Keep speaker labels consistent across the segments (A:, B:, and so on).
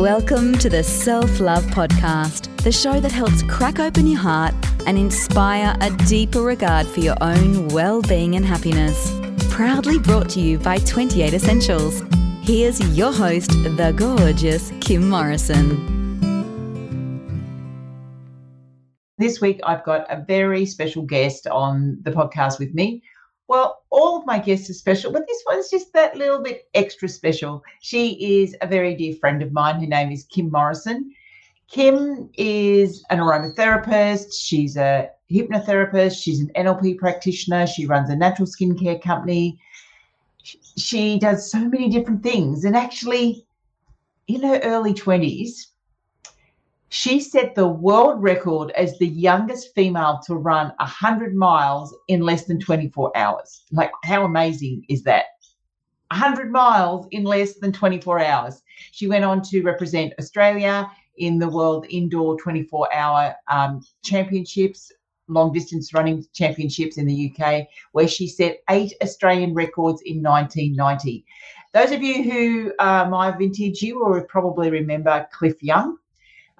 A: Welcome to the Self Love Podcast, the show that helps crack open your heart and inspire a deeper regard for your own well being and happiness. Proudly brought to you by 28 Essentials. Here's your host, the gorgeous Kim Morrison.
B: This week, I've got a very special guest on the podcast with me. Well, all of my guests are special, but this one's just that little bit extra special. She is a very dear friend of mine. Her name is Kim Morrison. Kim is an aromatherapist. She's a hypnotherapist. She's an NLP practitioner. She runs a natural skincare company. She does so many different things. And actually, in her early 20s, she set the world record as the youngest female to run 100 miles in less than 24 hours. Like, how amazing is that? 100 miles in less than 24 hours. She went on to represent Australia in the World Indoor 24 Hour um, Championships, long distance running championships in the UK, where she set eight Australian records in 1990. Those of you who are my vintage, you will probably remember Cliff Young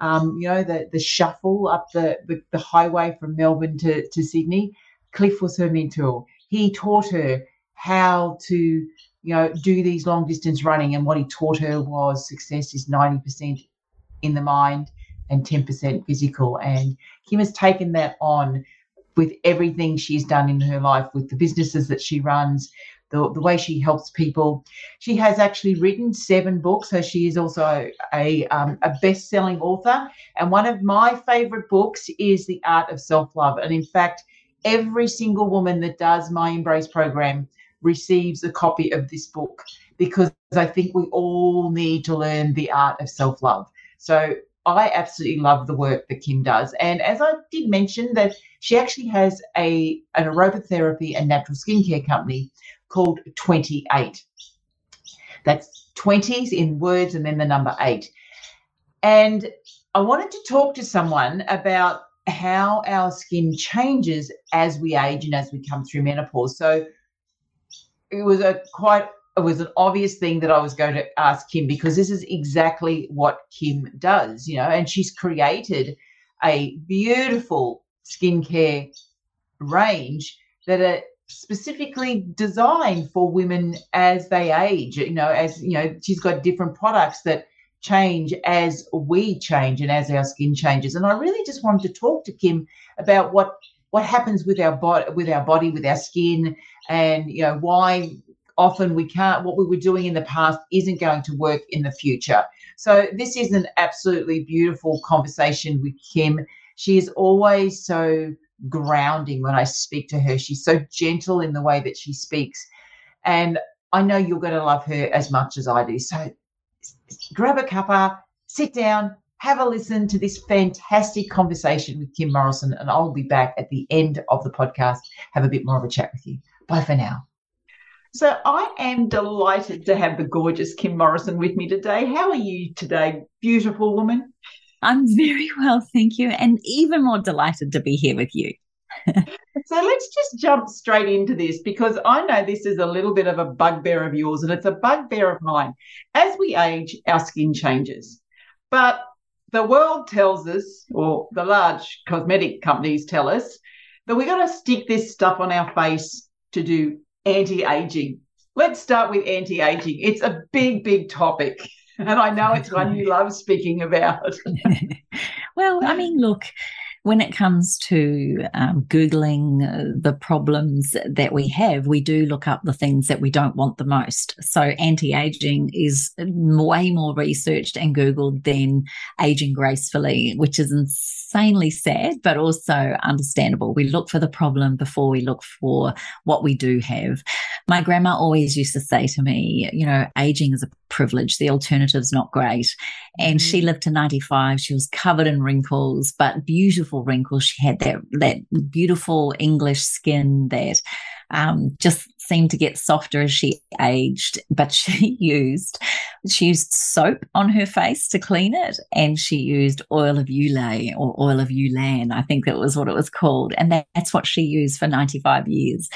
B: um, you know, the the shuffle up the, the, the highway from Melbourne to, to Sydney. Cliff was her mentor. He taught her how to, you know, do these long distance running. And what he taught her was success is 90% in the mind and 10% physical. And Kim has taken that on with everything she's done in her life, with the businesses that she runs, the, the way she helps people. She has actually written seven books, so she is also a, um, a best selling author. And one of my favorite books is The Art of Self Love. And in fact, every single woman that does my Embrace program receives a copy of this book because I think we all need to learn the art of self love. So I absolutely love the work that Kim does. And as I did mention, that she actually has a an aromatherapy and natural skincare company called 28. That's 20s in words and then the number eight. And I wanted to talk to someone about how our skin changes as we age and as we come through menopause. So it was a quite it was an obvious thing that I was going to ask Kim because this is exactly what Kim does, you know, and she's created a beautiful skincare range that are specifically designed for women as they age you know as you know she's got different products that change as we change and as our skin changes. And i really just wanted to talk to kim about what what happens with our body with our body with our skin and you know why often we can't what we were doing in the past isn't going to work in the future. So this is an absolutely beautiful conversation with kim. She is always so grounding when I speak to her. She's so gentle in the way that she speaks. And I know you're going to love her as much as I do. So grab a cuppa, sit down, have a listen to this fantastic conversation with Kim Morrison, and I'll be back at the end of the podcast, have a bit more of a chat with you. Bye for now. So I am delighted to have the gorgeous Kim Morrison with me today. How are you today, beautiful woman?
C: I'm very well, thank you, and even more delighted to be here with you.
B: so let's just jump straight into this because I know this is a little bit of a bugbear of yours and it's a bugbear of mine. As we age, our skin changes. But the world tells us, or the large cosmetic companies tell us, that we've got to stick this stuff on our face to do anti aging. Let's start with anti aging. It's a big, big topic. And I know it's one you love speaking about.
C: well, I mean, look, when it comes to um, Googling uh, the problems that we have, we do look up the things that we don't want the most. So, anti aging is way more researched and Googled than aging gracefully, which is insanely sad, but also understandable. We look for the problem before we look for what we do have. My grandma always used to say to me, you know, aging is a privilege. The alternative's not great. And mm-hmm. she lived to 95. She was covered in wrinkles, but beautiful wrinkles. She had that, that beautiful English skin that um, just seemed to get softer as she aged. But she used she used soap on her face to clean it, and she used oil of Ulay or oil of Ulan, I think that was what it was called. And that, that's what she used for 95 years.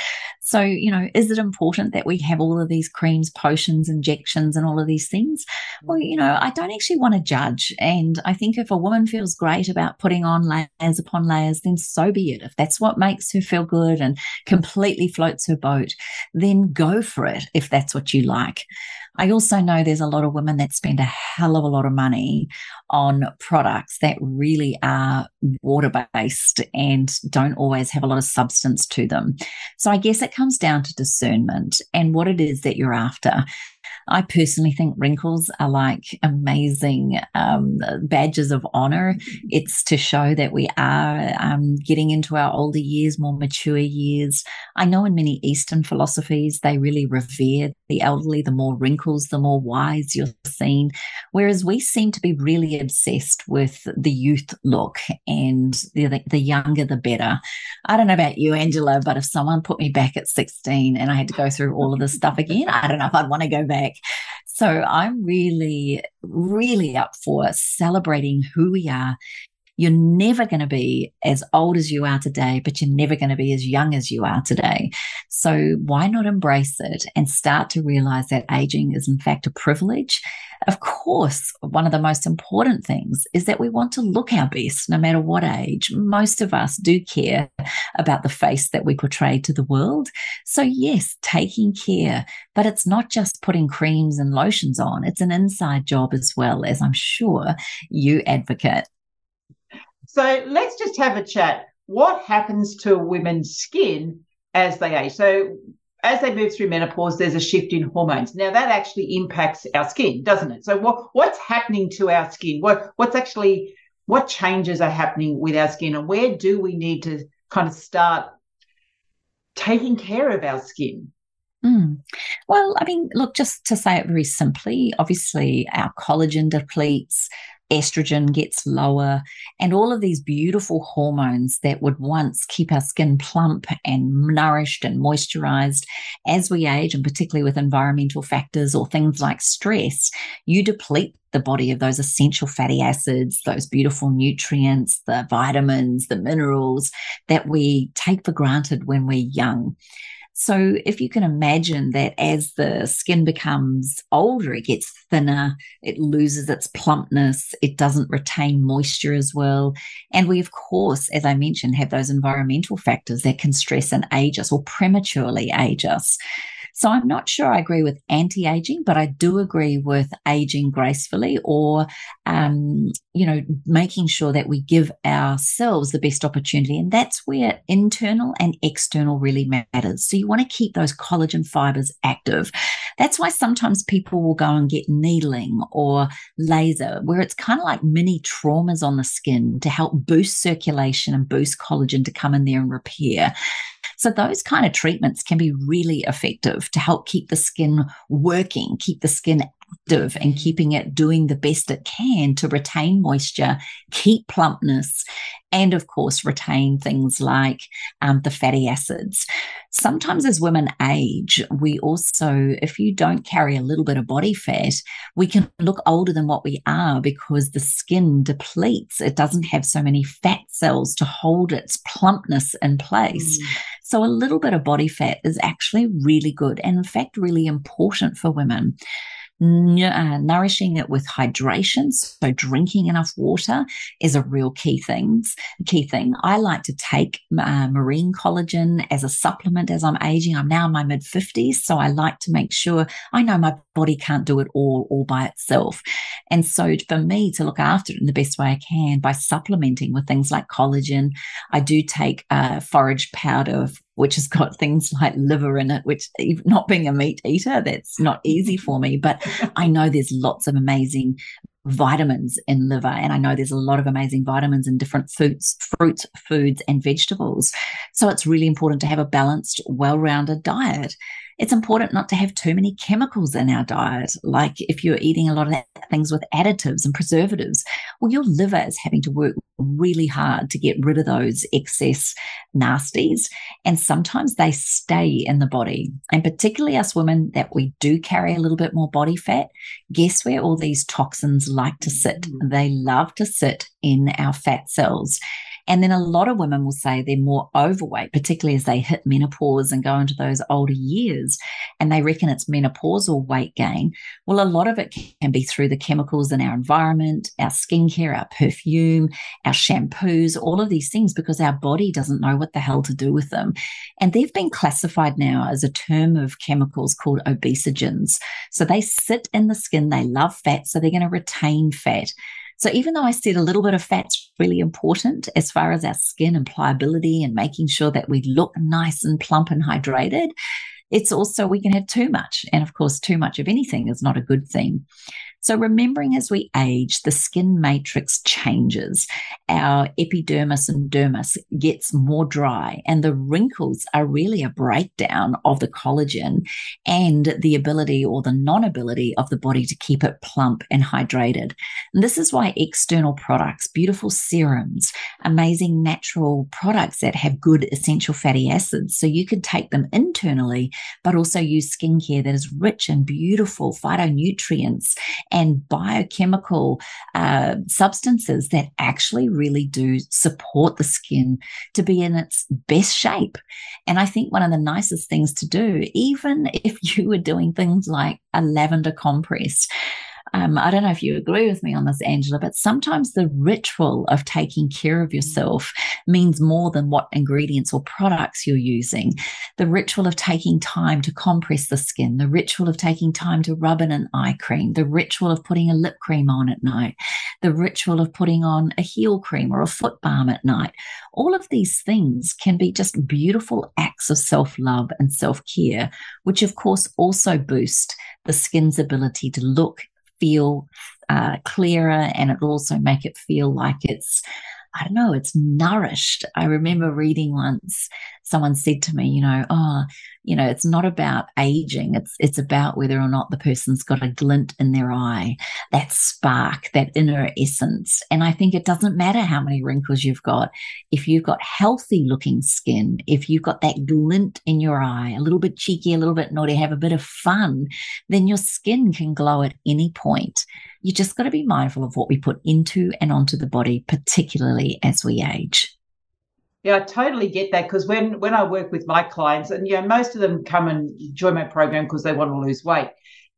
C: So, you know, is it important that we have all of these creams, potions, injections, and all of these things? Well, you know, I don't actually want to judge. And I think if a woman feels great about putting on layers upon layers, then so be it. If that's what makes her feel good and completely floats her boat, then go for it if that's what you like. I also know there's a lot of women that spend a hell of a lot of money on products that really are water based and don't always have a lot of substance to them. So I guess it comes down to discernment and what it is that you're after. I personally think wrinkles are like amazing um, badges of honor. It's to show that we are um, getting into our older years, more mature years. I know in many Eastern philosophies, they really revere the elderly. The more wrinkles, the more wise you're seen. Whereas we seem to be really obsessed with the youth look and the, the younger, the better. I don't know about you, Angela, but if someone put me back at 16 and I had to go through all of this stuff again, I don't know if I'd want to go back. So I'm really, really up for celebrating who we are. You're never going to be as old as you are today, but you're never going to be as young as you are today. So why not embrace it and start to realize that aging is in fact a privilege of course, one of the most important things is that we want to look our best no matter what age. Most of us do care about the face that we portray to the world. So, yes, taking care, but it's not just putting creams and lotions on, it's an inside job as well, as I'm sure you advocate.
B: So, let's just have a chat. What happens to women's skin as they age? So, as they move through menopause, there's a shift in hormones. Now that actually impacts our skin, doesn't it? So what what's happening to our skin? What what's actually what changes are happening with our skin, and where do we need to kind of start taking care of our skin?
C: Mm. Well, I mean, look, just to say it very simply, obviously our collagen depletes, estrogen gets lower, and all of these beautiful hormones that would once keep our skin plump and nourished and moisturized as we age, and particularly with environmental factors or things like stress, you deplete the body of those essential fatty acids, those beautiful nutrients, the vitamins, the minerals that we take for granted when we're young. So if you can imagine that as the skin becomes older, it gets thinner, it loses its plumpness, it doesn't retain moisture as well. And we, of course, as I mentioned, have those environmental factors that can stress and age us or prematurely age us. So I'm not sure I agree with anti aging, but I do agree with aging gracefully or, um, you know, making sure that we give ourselves the best opportunity. And that's where internal and external really matters. So you want to keep those collagen fibers active. That's why sometimes people will go and get needling or laser, where it's kind of like mini traumas on the skin to help boost circulation and boost collagen to come in there and repair. So those kind of treatments can be really effective to help keep the skin working, keep the skin active and keeping it doing the best it can to retain moisture, keep plumpness, and of course, retain things like um, the fatty acids. Sometimes as women age, we also, if you don't carry a little bit of body fat, we can look older than what we are because the skin depletes. It doesn't have so many fat cells to hold its plumpness in place. Mm. So a little bit of body fat is actually really good and, in fact, really important for women uh, nourishing it with hydration. So drinking enough water is a real key things. Key thing. I like to take uh, marine collagen as a supplement as I'm aging. I'm now in my mid fifties, so I like to make sure I know my body can't do it all all by itself. And so for me to look after it in the best way I can by supplementing with things like collagen, I do take a forage powder which has got things like liver in it, which not being a meat eater, that's not easy for me. But I know there's lots of amazing vitamins in liver. And I know there's a lot of amazing vitamins in different foods, fruits, foods, and vegetables. So it's really important to have a balanced, well rounded diet. It's important not to have too many chemicals in our diet. Like if you're eating a lot of things with additives and preservatives, well, your liver is having to work really hard to get rid of those excess nasties. And sometimes they stay in the body. And particularly us women that we do carry a little bit more body fat, guess where all these toxins like to sit? Mm. They love to sit in our fat cells. And then a lot of women will say they're more overweight, particularly as they hit menopause and go into those older years. And they reckon it's menopausal weight gain. Well, a lot of it can be through the chemicals in our environment, our skincare, our perfume, our shampoos, all of these things, because our body doesn't know what the hell to do with them. And they've been classified now as a term of chemicals called obesogens. So they sit in the skin, they love fat, so they're going to retain fat. So even though I said a little bit of fat's really important as far as our skin and pliability and making sure that we look nice and plump and hydrated, it's also we can have too much. And of course, too much of anything is not a good thing. So, remembering as we age, the skin matrix changes. Our epidermis and dermis gets more dry, and the wrinkles are really a breakdown of the collagen and the ability or the non ability of the body to keep it plump and hydrated. And this is why external products, beautiful serums, amazing natural products that have good essential fatty acids, so you could take them internally, but also use skincare that is rich and beautiful phytonutrients and biochemical uh, substances that actually really do support the skin to be in its best shape. And I think one of the nicest things to do, even if you were doing things like a lavender compress, um, I don't know if you agree with me on this, Angela, but sometimes the ritual of taking care of yourself means more than what ingredients or products you're using. The ritual of taking time to compress the skin, the ritual of taking time to rub in an eye cream, the ritual of putting a lip cream on at night, the ritual of putting on a heel cream or a foot balm at night. All of these things can be just beautiful acts of self love and self care, which of course also boost the skin's ability to look feel uh, clearer and it'll also make it feel like it's I don't know, it's nourished. I remember reading once someone said to me, you know, oh, you know, it's not about aging. It's it's about whether or not the person's got a glint in their eye, that spark, that inner essence. And I think it doesn't matter how many wrinkles you've got. If you've got healthy looking skin, if you've got that glint in your eye, a little bit cheeky, a little bit naughty, have a bit of fun, then your skin can glow at any point. You just got to be mindful of what we put into and onto the body, particularly as we age.
B: Yeah, I totally get that because when when I work with my clients, and you know, most of them come and join my program because they want to lose weight,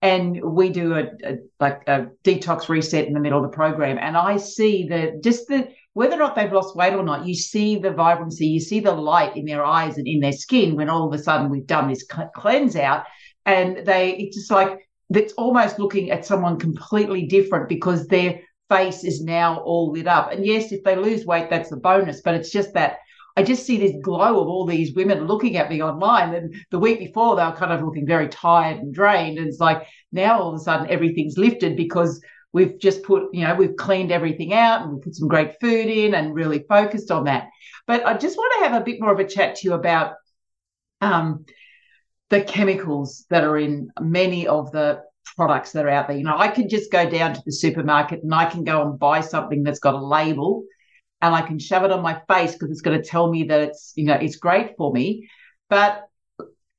B: and we do a, a, like a detox reset in the middle of the program, and I see that just the whether or not they've lost weight or not, you see the vibrancy, you see the light in their eyes and in their skin when all of a sudden we've done this cleanse out, and they it's just like it's almost looking at someone completely different because their face is now all lit up. And yes, if they lose weight, that's a bonus, but it's just that I just see this glow of all these women looking at me online. And the week before, they were kind of looking very tired and drained. And it's like now all of a sudden everything's lifted because we've just put, you know, we've cleaned everything out and we put some great food in and really focused on that. But I just want to have a bit more of a chat to you about um, the chemicals that are in many of the products that are out there. You know, I can just go down to the supermarket and I can go and buy something that's got a label and I can shove it on my face because it's going to tell me that it's, you know, it's great for me. But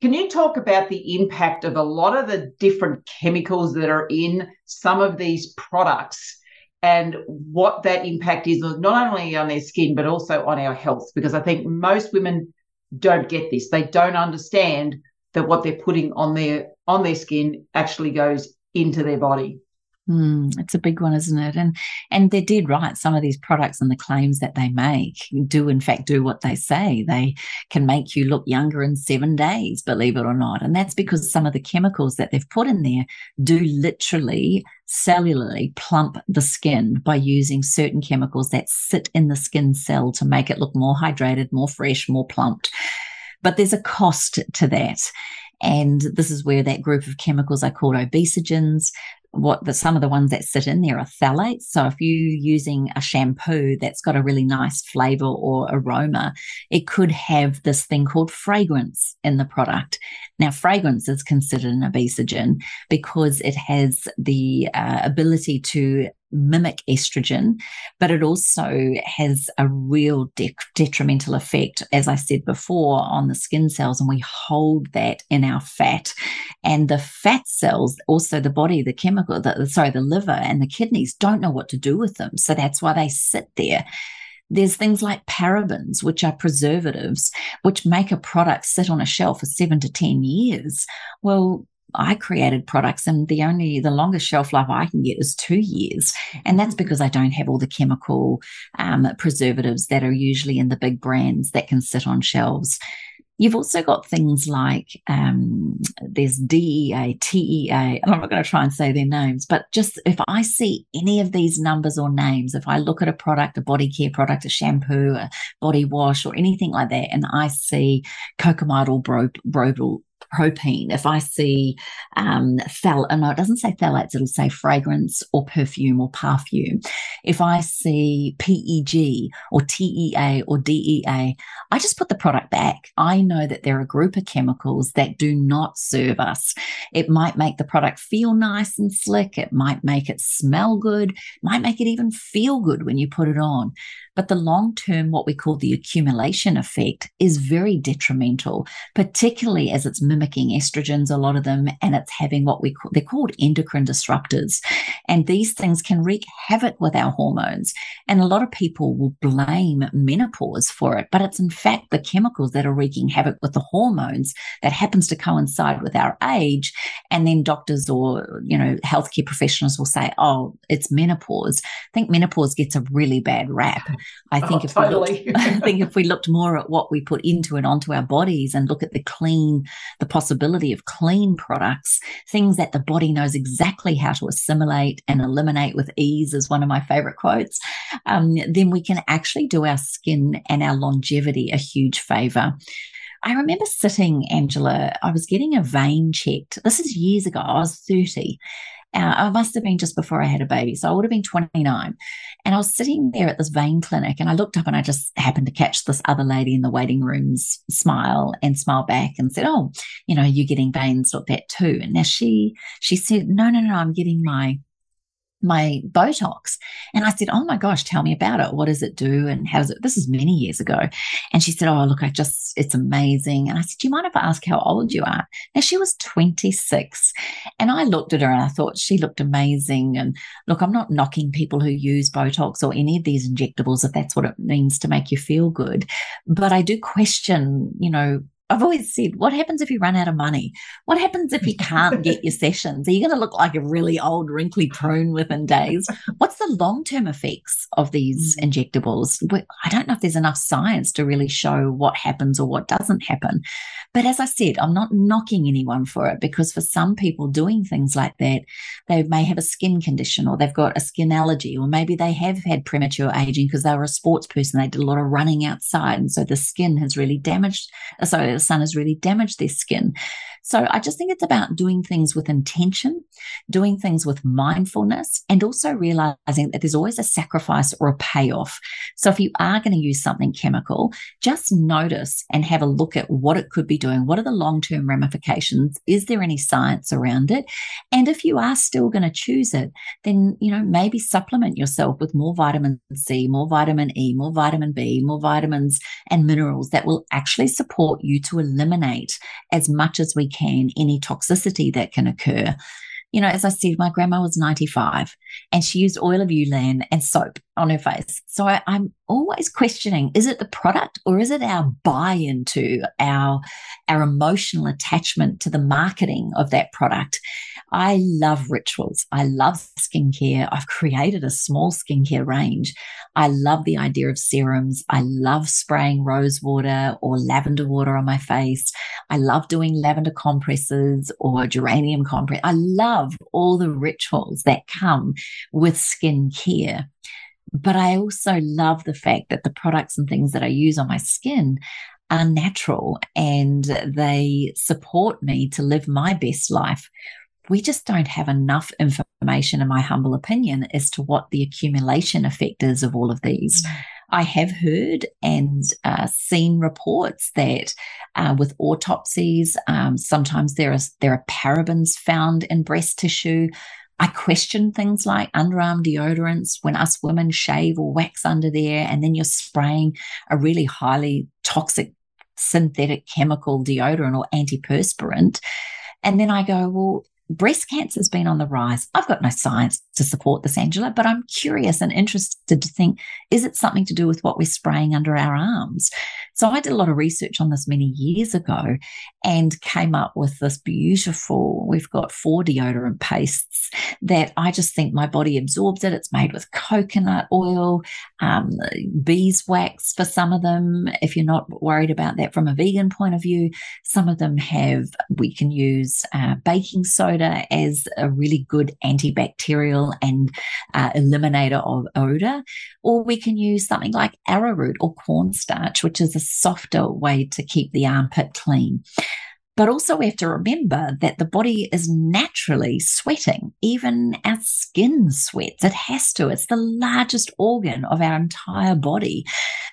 B: can you talk about the impact of a lot of the different chemicals that are in some of these products and what that impact is not only on their skin but also on our health? Because I think most women don't get this. They don't understand that what they're putting on their on their skin actually goes into their body.
C: Mm, it's a big one, isn't it? And and they did right. Some of these products and the claims that they make do in fact do what they say. They can make you look younger in seven days, believe it or not. And that's because some of the chemicals that they've put in there do literally cellularly plump the skin by using certain chemicals that sit in the skin cell to make it look more hydrated, more fresh, more plumped. But there's a cost to that. And this is where that group of chemicals are called obesogens what the some of the ones that sit in there are phthalates. So if you're using a shampoo that's got a really nice flavor or aroma, it could have this thing called fragrance in the product. Now, fragrance is considered an obesogen because it has the uh, ability to mimic estrogen, but it also has a real de- detrimental effect, as I said before, on the skin cells, and we hold that in our fat. And the fat cells, also the body, the chemical, the, sorry, the liver and the kidneys don't know what to do with them. So that's why they sit there. There's things like parabens, which are preservatives, which make a product sit on a shelf for seven to 10 years. Well, I created products and the only the longest shelf life I can get is two years. And that's mm-hmm. because I don't have all the chemical um, preservatives that are usually in the big brands that can sit on shelves. You've also got things like um, there's DEA, TEA, and I'm not going to try and say their names, but just if I see any of these numbers or names, if I look at a product, a body care product, a shampoo, a body wash, or anything like that, and I see cocamidal bro- brodal propene. If I see um, phthal, no, it doesn't say phthalates, it'll say fragrance or perfume or perfume. If I see PEG or TEA or DEA, I just put the product back. I know that there are a group of chemicals that do not serve us. It might make the product feel nice and slick. It might make it smell good, might make it even feel good when you put it on. But the long term, what we call the accumulation effect, is very detrimental, particularly as it's mimicking estrogens, a lot of them, and it's having what we call, they're called endocrine disruptors. And these things can wreak havoc with our hormones. And a lot of people will blame menopause for it, but it's in fact the chemicals that are wreaking havoc with the hormones that happens to coincide with our age. And then doctors or, you know, healthcare professionals will say, oh, it's menopause. I think menopause gets a really bad rap. I think oh, if totally. we looked, I think if we looked more at what we put into and onto our bodies and look at the clean, the possibility of clean products, things that the body knows exactly how to assimilate and eliminate with ease, is one of my favorite quotes. Um, then we can actually do our skin and our longevity a huge favor. I remember sitting, Angela, I was getting a vein checked. This is years ago. I was 30 uh, I must have been just before I had a baby. So I would have been 29. And I was sitting there at this vein clinic and I looked up and I just happened to catch this other lady in the waiting rooms smile and smile back and said, Oh, you know, you're getting veins looked at too. And now she, she said, No, no, no, I'm getting my my Botox. And I said, Oh my gosh, tell me about it. What does it do? And how does it? This is many years ago. And she said, Oh, look, I just, it's amazing. And I said, Do you mind if I ask how old you are? Now she was 26. And I looked at her and I thought she looked amazing. And look, I'm not knocking people who use Botox or any of these injectables if that's what it means to make you feel good. But I do question, you know, I've always said, what happens if you run out of money? What happens if you can't get your sessions? Are you going to look like a really old, wrinkly prune within days? What's the long term effects of these mm. injectables? I don't know if there's enough science to really show what happens or what doesn't happen. But as I said, I'm not knocking anyone for it because for some people doing things like that, they may have a skin condition or they've got a skin allergy, or maybe they have had premature aging because they were a sports person. They did a lot of running outside. And so the skin has really damaged. So the sun has really damaged their skin. So I just think it's about doing things with intention, doing things with mindfulness, and also realizing that there's always a sacrifice or a payoff. So if you are going to use something chemical, just notice and have a look at what it could be doing. What are the long term ramifications? Is there any science around it? And if you are still going to choose it, then, you know, maybe supplement yourself with more vitamin C, more vitamin E, more vitamin B, more vitamins and minerals that will actually support you to eliminate as much as we can any toxicity that can occur. You know, as I said, my grandma was 95 and she used oil of Ulan and soap on her face. So I, I'm always questioning is it the product or is it our buy into our our emotional attachment to the marketing of that product i love rituals. I love skincare. I've created a small skincare range. I love the idea of serums. I love spraying rose water or lavender water on my face. I love doing lavender compresses or geranium compress i love all the rituals that come with skincare. But I also love the fact that the products and things that I use on my skin are natural and they support me to live my best life we just don't have enough information, in my humble opinion, as to what the accumulation effect is of all of these. Mm. I have heard and uh, seen reports that uh, with autopsies, um, sometimes there is there are parabens found in breast tissue. I question things like underarm deodorants when us women shave or wax under there, and then you're spraying a really highly toxic synthetic chemical deodorant or antiperspirant. And then I go, well, breast cancer has been on the rise. I've got no science to support this, Angela, but I'm curious and interested to think is it something to do with what we're spraying under our arms? So I did a lot of research on this many years ago and came up with this beautiful, we've got four deodorant pastes that I just think my body absorbs it. It's made with coconut oil, um, beeswax for some of them. If you're not worried about that from a vegan point of view, some of them have, we can use uh, baking soda as a really good antibacterial and uh, eliminator of odor, or we can use something like arrowroot or cornstarch, which is a softer way to keep the armpit clean. But also, we have to remember that the body is naturally sweating. Even our skin sweats. It has to. It's the largest organ of our entire body.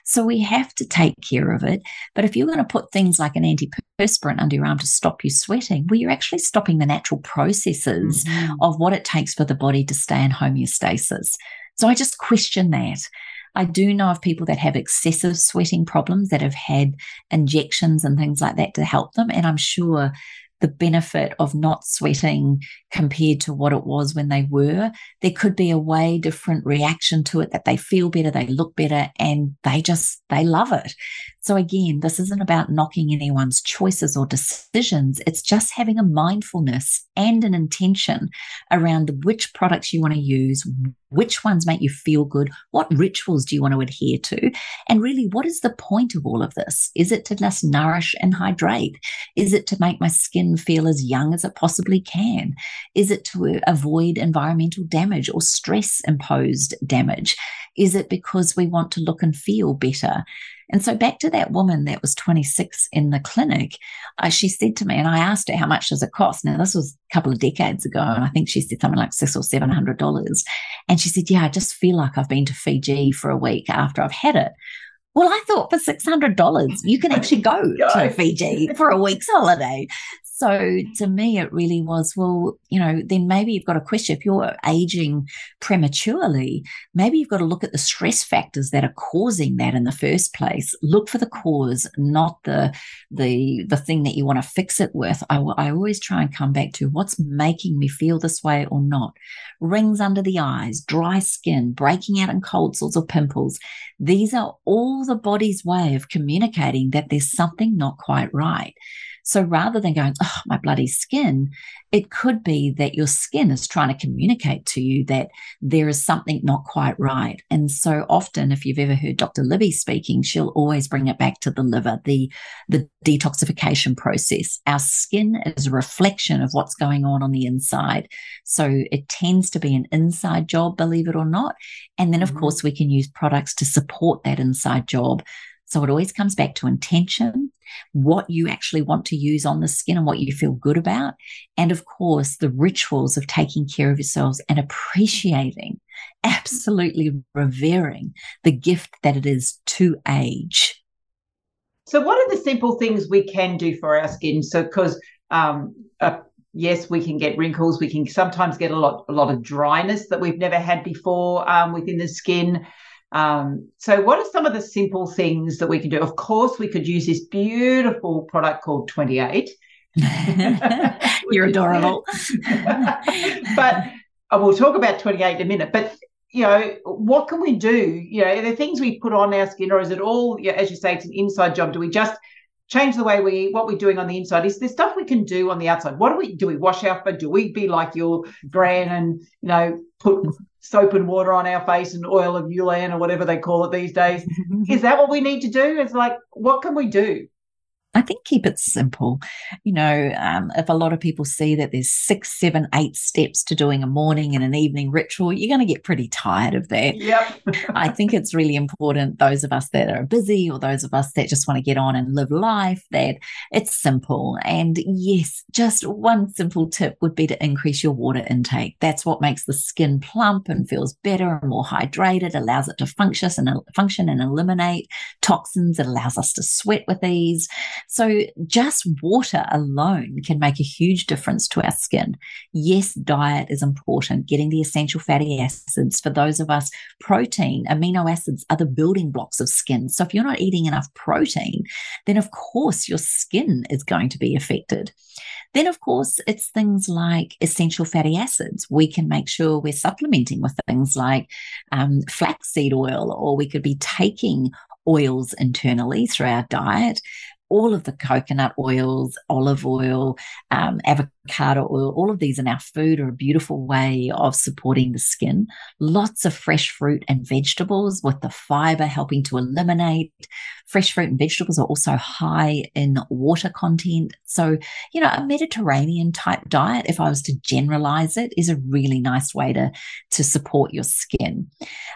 C: So we have to take care of it. But if you're going to put things like an antiperspirant under your arm to stop you sweating, well, you're actually stopping the natural processes mm-hmm. of what it takes for the body to stay in homeostasis. So I just question that. I do know of people that have excessive sweating problems that have had injections and things like that to help them. And I'm sure the benefit of not sweating compared to what it was when they were, there could be a way different reaction to it that they feel better, they look better, and they just, they love it. So again, this isn't about knocking anyone's choices or decisions. It's just having a mindfulness and an intention around which products you want to use, which ones make you feel good, what rituals do you want to adhere to, and really, what is the point of all of this? Is it to just nourish and hydrate? Is it to make my skin feel as young as it possibly can? Is it to avoid environmental damage or stress imposed damage? Is it because we want to look and feel better? And so back to that woman that was 26 in the clinic, uh, she said to me, and I asked her, how much does it cost? Now, this was a couple of decades ago, and I think she said something like six or seven hundred dollars. And she said, yeah, I just feel like I've been to Fiji for a week after I've had it. Well, I thought for $600, you can actually go to Fiji for a week's holiday. So to me, it really was, well, you know, then maybe you've got a question. If you're aging prematurely, maybe you've got to look at the stress factors that are causing that in the first place. Look for the cause, not the the the thing that you want to fix it with. I, I always try and come back to what's making me feel this way or not. Rings under the eyes, dry skin, breaking out in cold sores or pimples. These are all the body's way of communicating that there's something not quite right. So rather than going, oh, my bloody skin, it could be that your skin is trying to communicate to you that there is something not quite right. And so often, if you've ever heard Dr. Libby speaking, she'll always bring it back to the liver, the, the detoxification process. Our skin is a reflection of what's going on on the inside. So it tends to be an inside job, believe it or not. And then, of mm-hmm. course, we can use products to support that inside job. So it always comes back to intention, what you actually want to use on the skin and what you feel good about. And of course, the rituals of taking care of yourselves and appreciating, absolutely revering the gift that it is to age.
B: So, what are the simple things we can do for our skin? So, because um, uh, yes, we can get wrinkles. We can sometimes get a lot, a lot of dryness that we've never had before um, within the skin. Um, so, what are some of the simple things that we can do? Of course, we could use this beautiful product called 28.
C: You're adorable.
B: but uh, we'll talk about 28 in a minute. But you know, what can we do? You know, the things we put on our skin, or is it all, you know, as you say, it's an inside job? Do we just change the way we what we're doing on the inside? Is there stuff we can do on the outside? What do we do? We wash our face? Do we be like your gran and you know put soap and water on our face and oil of Ulan or whatever they call it these days. Is that what we need to do? It's like, what can we do?
C: I think keep it simple. You know, um, if a lot of people see that there's six, seven, eight steps to doing a morning and an evening ritual, you're going to get pretty tired of that.
B: Yep.
C: I think it's really important, those of us that are busy or those of us that just want to get on and live life, that it's simple. And yes, just one simple tip would be to increase your water intake. That's what makes the skin plump and feels better and more hydrated, allows it to function and function and eliminate toxins. It allows us to sweat with ease. So just water alone can make a huge difference to our skin. Yes, diet is important, getting the essential fatty acids. For those of us, protein, amino acids are the building blocks of skin. So if you're not eating enough protein, then of course your skin is going to be affected. Then, of course, it's things like essential fatty acids. We can make sure we're supplementing with things like um, flaxseed oil, or we could be taking oils internally through our diet all of the coconut oils, olive oil, um, avocado oil, all of these in our food are a beautiful way of supporting the skin. Lots of fresh fruit and vegetables with the fiber helping to eliminate. Fresh fruit and vegetables are also high in water content. So, you know, a Mediterranean type diet, if I was to generalize it, is a really nice way to, to support your skin.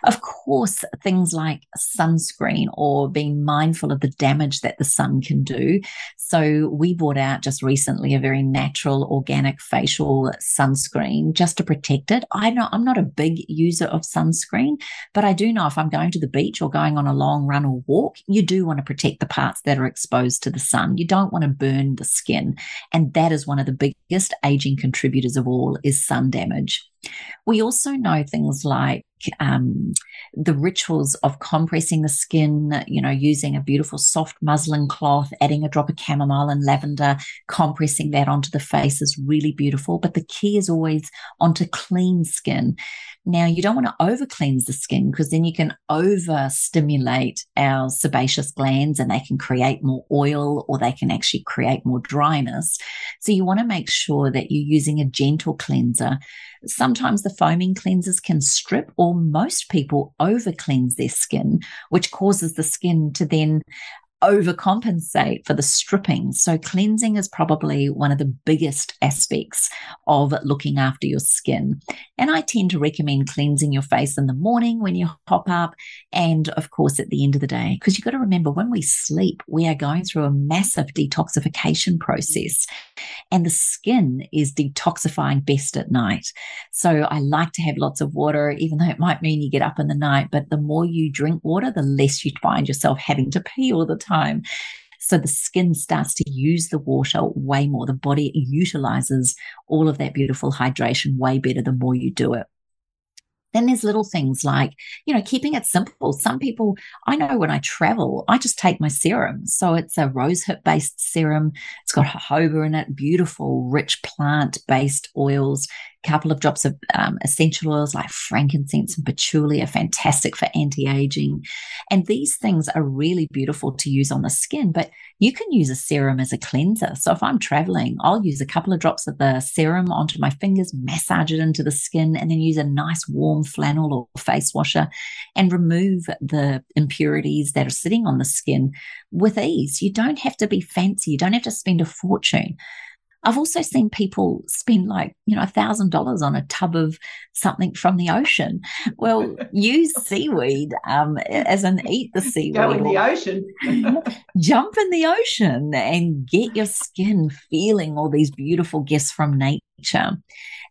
C: Of course, things like sunscreen or being mindful of the damage that the sun can do. So we brought out just recently a very natural organic facial sunscreen just to protect it. I know I'm not a big user of sunscreen, but I do know if I'm going to the beach or going on a long run or walk, you do want to protect the parts that are exposed to the sun. You don't want to burn the skin. And that is one of the biggest aging contributors of all is sun damage. We also know things like um, the rituals of compressing the skin, you know, using a beautiful soft muslin cloth, adding a drop of chamomile and lavender, compressing that onto the face is really beautiful. But the key is always onto clean skin. Now, you don't want to over cleanse the skin because then you can over stimulate our sebaceous glands and they can create more oil or they can actually create more dryness. So, you want to make sure that you're using a gentle cleanser. Sometimes the foaming cleansers can strip, or most people over cleanse their skin, which causes the skin to then overcompensate for the stripping. So, cleansing is probably one of the biggest aspects of looking after your skin. And I tend to recommend cleansing your face in the morning when you hop up, and of course at the end of the day, because you've got to remember when we sleep, we are going through a massive detoxification process, and the skin is detoxifying best at night. So, I like to have lots of water, even though it might mean you get up in the night, but the more you drink water, the less you find yourself having to pee all the time time. So the skin starts to use the water way more. The body utilizes all of that beautiful hydration way better the more you do it. Then there's little things like, you know, keeping it simple. Some people, I know when I travel, I just take my serum. So it's a rosehip based serum. It's got jojoba in it, beautiful, rich plant based oils a couple of drops of um, essential oils like frankincense and patchouli are fantastic for anti-aging and these things are really beautiful to use on the skin but you can use a serum as a cleanser so if i'm traveling i'll use a couple of drops of the serum onto my fingers massage it into the skin and then use a nice warm flannel or face washer and remove the impurities that are sitting on the skin with ease you don't have to be fancy you don't have to spend a fortune I've also seen people spend like, you know, a thousand dollars on a tub of something from the ocean. Well, use seaweed um, as an eat the seaweed.
B: Go in the ocean.
C: jump in the ocean and get your skin feeling all these beautiful gifts from nature.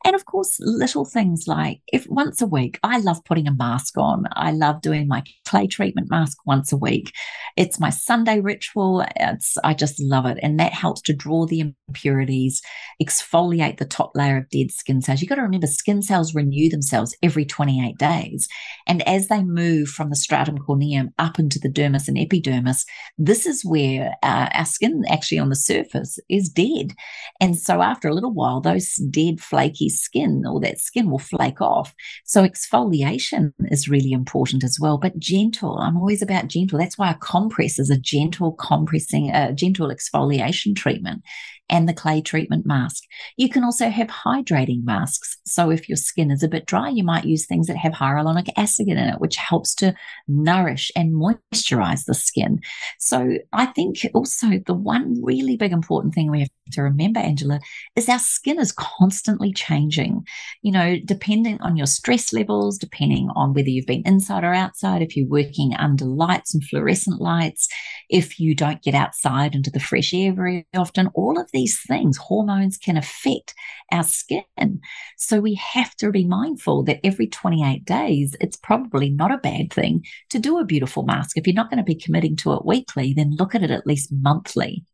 C: And of course, little things like if once a week, I love putting a mask on. I love doing my clay treatment mask once a week. It's my Sunday ritual. It's, I just love it. And that helps to draw the impurities, exfoliate the top layer of dead skin cells. You've got to remember skin cells renew themselves every 28 days. And as they move from the stratum corneum up into the dermis and epidermis, this is where uh, our skin actually on the surface is dead. And so after a little while, those dead, flaky skin or that skin will flake off. So exfoliation is really important as well, but gentle. I'm always about gentle. That's why a compress is a gentle compressing, a gentle exfoliation treatment. And the clay treatment mask. You can also have hydrating masks. So if your skin is a bit dry, you might use things that have hyaluronic acid in it, which helps to nourish and moisturize the skin. So I think also the one really big important thing we have to remember, Angela, is our skin is constantly changing. You know, depending on your stress levels, depending on whether you've been inside or outside, if you're working under lights and fluorescent lights, if you don't get outside into the fresh air very often, all of these things, hormones can affect our skin. So we have to be mindful that every 28 days, it's probably not a bad thing to do a beautiful mask. If you're not going to be committing to it weekly, then look at it at least monthly.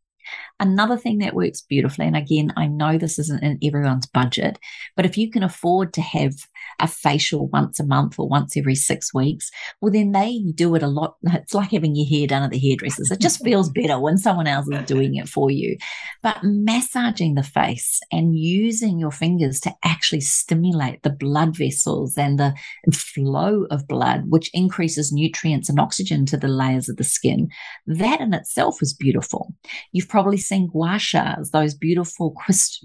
C: Another thing that works beautifully, and again, I know this isn't in everyone's budget, but if you can afford to have a facial once a month or once every six weeks, well, then they do it a lot. It's like having your hair done at the hairdressers. It just feels better when someone else is doing it for you. But massaging the face and using your fingers to actually stimulate the blood vessels and the flow of blood, which increases nutrients and oxygen to the layers of the skin, that in itself is beautiful. You've probably seen gua shas, those beautiful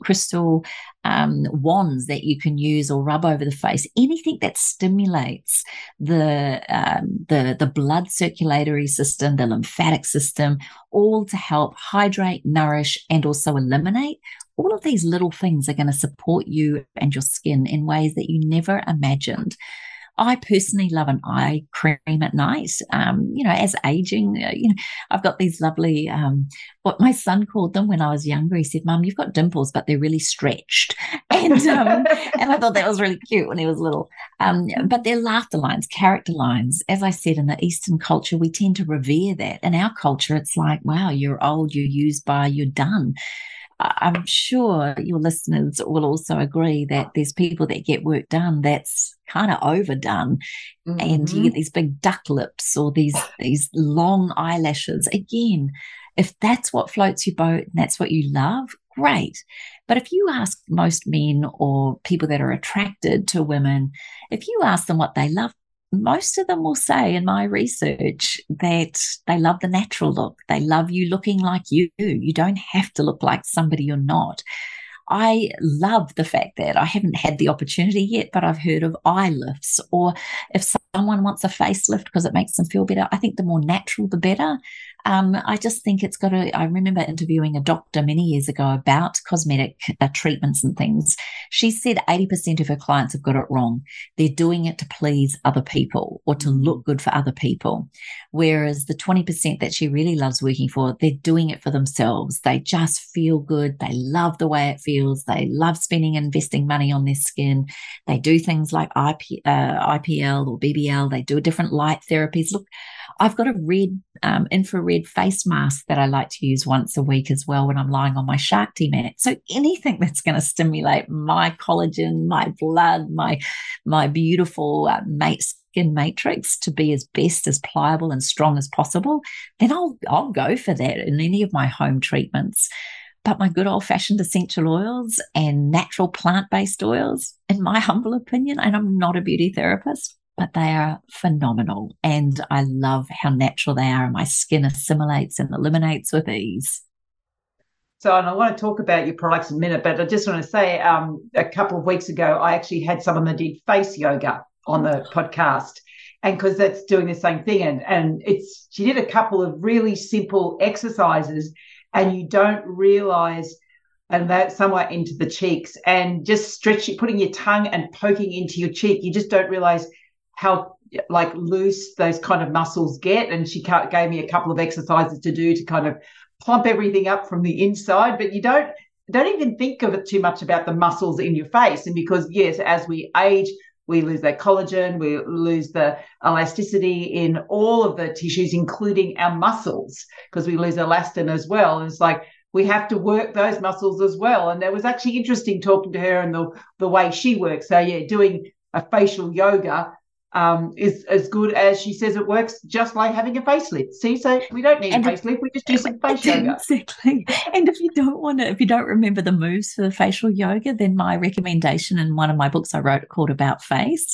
C: crystal um, wands that you can use or rub over the face. Anything that stimulates the um, the the blood circulatory system, the lymphatic system, all to help hydrate, nourish, and also eliminate. All of these little things are going to support you and your skin in ways that you never imagined. I personally love an eye cream at night. Um, you know, as aging, uh, you know, I've got these lovely, um, what my son called them when I was younger. He said, "Mum, you've got dimples, but they're really stretched," and um, and I thought that was really cute when he was little. Um, but they're laughter lines, character lines. As I said, in the Eastern culture, we tend to revere that. In our culture, it's like, wow, you're old, you're used by, you're done. I'm sure your listeners will also agree that there's people that get work done that's kind of overdone mm-hmm. and you mm-hmm. get these big duck lips or these these long eyelashes again if that's what floats your boat and that's what you love great but if you ask most men or people that are attracted to women if you ask them what they love most of them will say in my research that they love the natural look. They love you looking like you. You don't have to look like somebody you're not. I love the fact that I haven't had the opportunity yet, but I've heard of eye lifts, or if someone wants a facelift because it makes them feel better, I think the more natural, the better. Um, I just think it's got to. I remember interviewing a doctor many years ago about cosmetic uh, treatments and things. She said 80% of her clients have got it wrong. They're doing it to please other people or to look good for other people. Whereas the 20% that she really loves working for, they're doing it for themselves. They just feel good. They love the way it feels. They love spending and investing money on their skin. They do things like IP, uh, IPL or BBL. They do different light therapies. Look, I've got a red um, infrared face mask that I like to use once a week as well when I'm lying on my shark Shakti mat. So anything that's going to stimulate my collagen, my blood, my my beautiful uh, mate skin matrix to be as best as pliable and strong as possible, then I'll I'll go for that in any of my home treatments. But my good old fashioned essential oils and natural plant based oils, in my humble opinion, and I'm not a beauty therapist, but they are phenomenal. And I love how natural they are, and my skin assimilates and eliminates with ease.
B: So, and I want to talk about your products in a minute, but I just want to say um, a couple of weeks ago, I actually had someone that did face yoga on the podcast. And because that's doing the same thing. And, and it's, she did a couple of really simple exercises, and you don't realize and that somewhere into the cheeks and just stretching, putting your tongue and poking into your cheek. You just don't realize how like loose those kind of muscles get. And she gave me a couple of exercises to do to kind of plump everything up from the inside. But you don't don't even think of it too much about the muscles in your face. And because yes, as we age, we lose that collagen, we lose the elasticity in all of the tissues, including our muscles, because we lose elastin as well. And it's like we have to work those muscles as well. And that was actually interesting talking to her and the, the way she works. So yeah, doing a facial yoga um, is as good as she says it works, just like having a facelift. See, so we don't need and a facelift; we just do some face yoga.
C: Exactly. And if you don't want to, if you don't remember the moves for the facial yoga, then my recommendation in one of my books I wrote called About Face,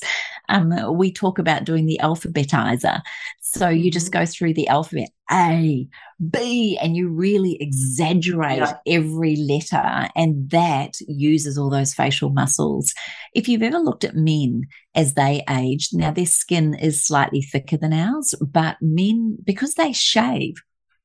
C: um, we talk about doing the alphabetizer. So you just
B: Mm-hmm.
C: go through the alphabet A, B, and you really exaggerate
B: Yeah.
C: every letter, and that uses all those facial muscles. If you've ever looked at men as they age, now their skin is slightly thicker than ours, but men, because they shave,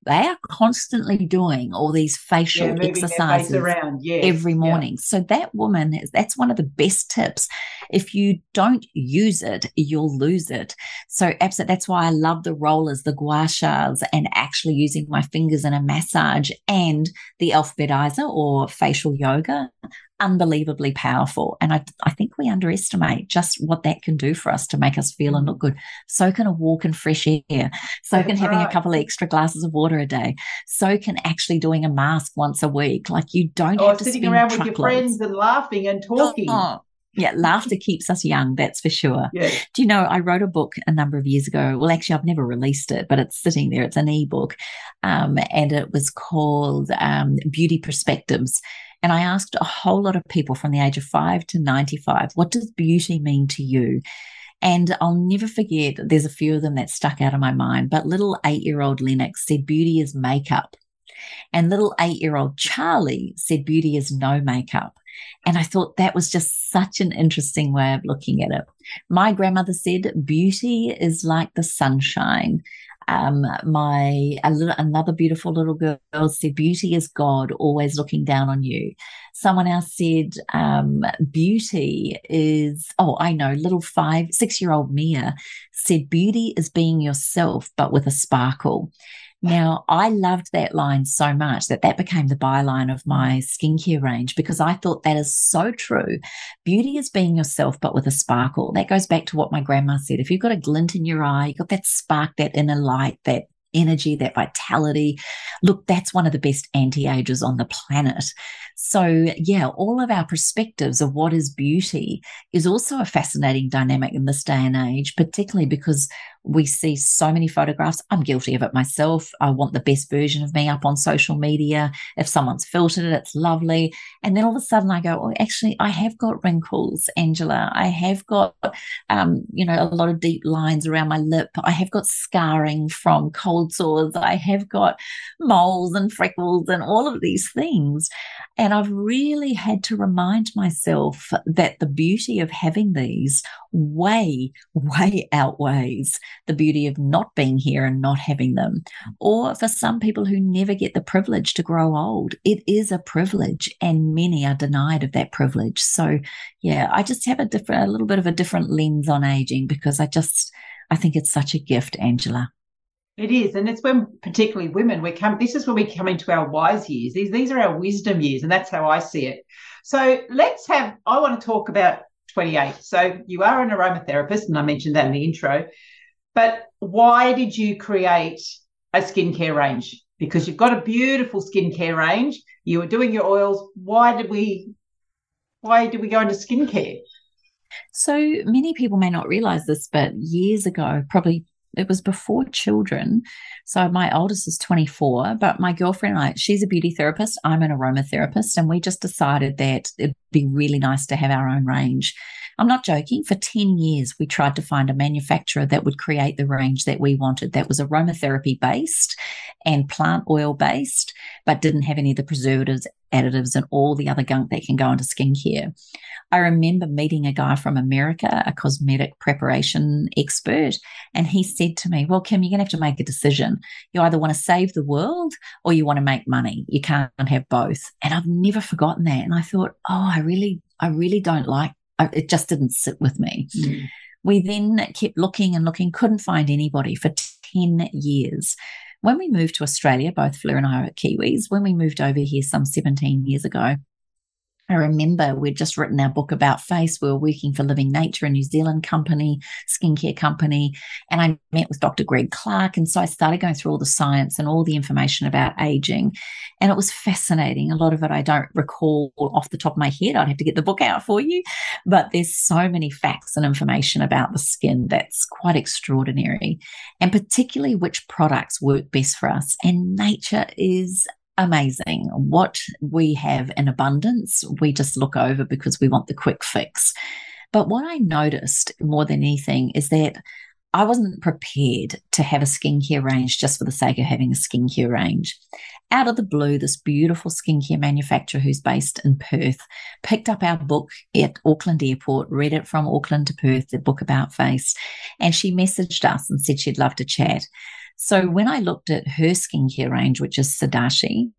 C: they are constantly doing all these facial
B: Yeah, moving their face
C: exercises
B: around. Yes.
C: every
B: yeah.
C: morning. So that woman is that's one of the best tips. If you don't use it, you'll lose it. So absolutely that's why I love the rollers, the gua shas, and actually using my fingers in a massage and the alphabetizer or facial yoga. Unbelievably powerful. And I I think we underestimate just what that can do for us to make us feel and look good. So can a walk in fresh air. So can having a couple of extra glasses of water a day. So can actually doing a mask once a week. Like you don't
B: Or
C: have to
B: sitting around with your friends and laughing and talking.
C: Oh, yeah, laughter keeps us young, that's for sure.
B: Yeah.
C: Do you know, I wrote a book a number of years ago. Well, actually, I've never released it, but it's sitting there. It's an ebook. Um, and it was called um, Beauty Perspectives. And I asked a whole lot of people from the age of five to 95, what does beauty mean to you? And I'll never forget, there's a few of them that stuck out of my mind, but little eight year old Lennox said beauty is makeup. And little eight year old Charlie said beauty is no makeup. And I thought that was just such an interesting way of looking at it. My grandmother said beauty is like the sunshine. Um, my little, another beautiful little girl said beauty is God always looking down on you. Someone else said um, beauty is oh I know little five six year old Mia said beauty is being yourself but with a sparkle. Now, I loved that line so much that that became the byline of my mm. skincare range because I thought that is so true. Beauty is being yourself, but with a sparkle. That goes back to what my grandma said. If you've got a glint in your eye, you've got that spark, that inner light, that energy, that vitality. Look, that's one of the best anti agers on the planet. So, yeah, all of our perspectives of what is beauty is also a fascinating dynamic in this day and age, particularly because we see so many photographs. I'm guilty of it myself. I want the best version of me up on social media. If someone's filtered it, it's lovely. And then all of a sudden I go, oh, actually, I have got wrinkles, Angela. I have got, um, you know, a lot of deep lines around my lip. I have got scarring from cold sores. I have got moles and freckles and all of these things. And I've really had to remind myself that the beauty of having these way, way outweighs the beauty of not being here and not having them. Or for some people who never get the privilege to grow old, it is a privilege, and many are denied of that privilege. So, yeah, I just have a different, a little bit of a different lens on aging because I just, I think it's such a gift, Angela.
B: It is, and it's when particularly women we come. This is when we come into our wise years. These these are our wisdom years, and that's how I see it. So let's have. I want to talk about twenty eight. So you are an aromatherapist, and I mentioned that in the intro. But why did you create a skincare range? Because you've got a beautiful skincare range. You were doing your oils. Why did we? Why did we go into skincare?
C: So many people may not realize this, but years ago, probably it was before children. So my oldest is 24, but my girlfriend and I, she's a beauty therapist. I'm an aromatherapist. And we just decided that it'd be really nice to have our own range. I'm not joking. For 10 years, we tried to find a manufacturer that would create the range that we wanted that was aromatherapy based and plant oil based, but didn't have any of the preservatives, additives, and all the other gunk that can go into skincare. I remember meeting a guy from America, a cosmetic preparation expert, and he said to me, Well, Kim, you're going to have to make a decision. You either want to save the world or you want to make money. You can't have both. And I've never forgotten that. And I thought, Oh, I really, I really don't like it, just didn't sit with me.
B: Mm.
C: We then kept looking and looking, couldn't find anybody for 10 years. When we moved to Australia, both Fleur and I are Kiwis, when we moved over here some 17 years ago, I remember we'd just written our book about face. We were working for Living Nature, a New Zealand company, skincare company. And I met with Dr. Greg Clark. And so I started going through all the science and all the information about aging. And it was fascinating. A lot of it I don't recall off the top of my head. I'd have to get the book out for you. But there's so many facts and information about the skin that's quite extraordinary. And particularly which products work best for us. And nature is amazing. What we have in abundance, we just look over because we want the quick fix. But what I noticed more than anything is that I wasn't prepared to have a skincare range just for the sake of having a skincare range. Out of the blue, this beautiful skincare manufacturer who's based in Perth picked up our book at Auckland Airport, read it from Auckland to Perth, the book about face, and she messaged us and said she'd love to chat. So when I looked at her skincare range, which is Sadashi,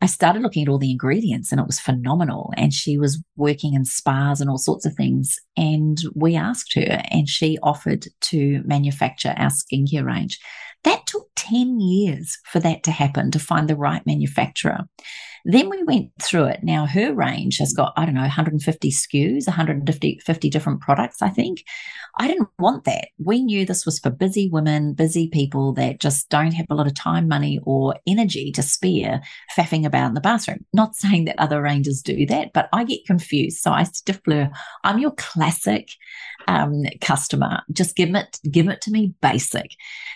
C: I started looking at all the ingredients and it was phenomenal. And she was working in spas and all sorts of things. And we asked her, and she offered to manufacture our skincare range. That took 10 years for that to happen to find the right manufacturer. Then we went through it. Now, her range has got, I don't know, 150 SKUs, 150 50 different products, I think. I didn't want that. We knew this was for busy women, busy people that just don't have a lot of time, money, or energy to spare faffing about in the bathroom. Not saying that other ranges do that, but I get confused. So I said to Fleur, I'm your classic um, customer. Just give it, give it to me basic.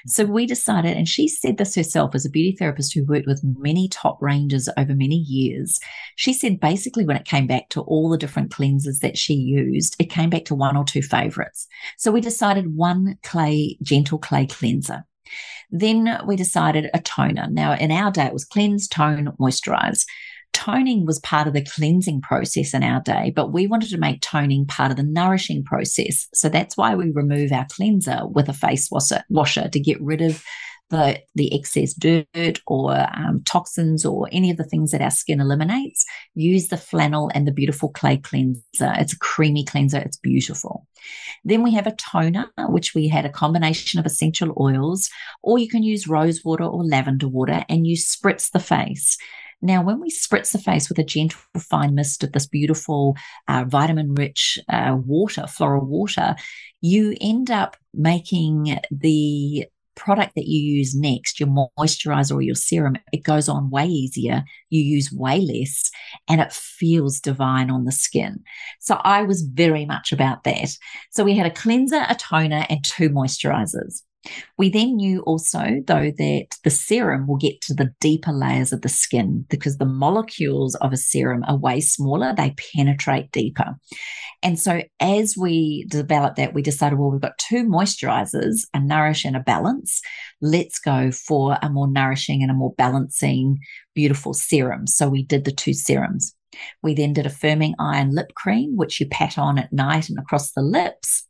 C: So we decided, and she said this herself as a beauty therapist who worked with many top ranges over many years. She said basically when it came back to all the different cleansers that she used, it came back to one or two favorites. So we decided one clay, gentle clay cleanser. Then we decided a toner. Now, in our day, it was cleanse, tone, moisturize toning was part of the cleansing process in our day, but we wanted to make toning part of the nourishing process. So that's why we remove our cleanser with a face washer, washer to get rid of the, the excess dirt or um, toxins or any of the things that our skin eliminates. Use the flannel and the beautiful clay cleanser. It's a creamy cleanser. It's beautiful. Then we have a toner, which we had a combination of essential oils, or you can use rose water or lavender water and you spritz the face. Now, when we spritz the face with a gentle fine mist of this beautiful uh, vitamin rich uh, water, floral water, you end up making the product that you use next, your moisturizer or your serum, it goes on way easier. You use way less and it feels divine on the skin. So I was very much about that. So we had a cleanser, a toner, and two moisturizers. We then knew also, though, that the serum will get to the deeper layers of the skin because the molecules of a serum are way smaller, they penetrate deeper. And so, as we developed that, we decided, well, we've got two moisturizers, a nourish and a balance. Let's go for a more nourishing and a more balancing, beautiful serum. So, we did the two serums. We then did a firming eye and lip cream, which you pat on at night and across the lips.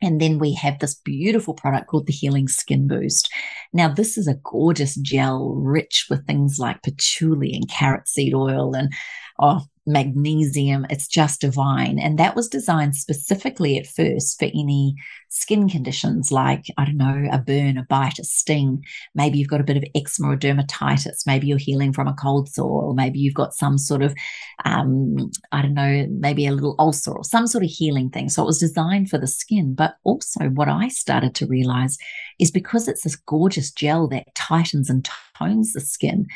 C: And then we have this beautiful product called the Healing Skin Boost. Now, this is a gorgeous gel rich with things like patchouli and carrot seed oil and oh, magnesium. It's just divine. And that was designed specifically at first for any skin conditions like, I don't know, a burn, a bite, a sting. Maybe you've got a bit of eczema or dermatitis. Maybe you're healing from a cold sore, or maybe you've got some sort of, um, I don't know, maybe a little ulcer or some sort of healing thing. So it was designed for the skin. But also, what I started to realize is because it's this gorgeous gel that tightens and tones the skin,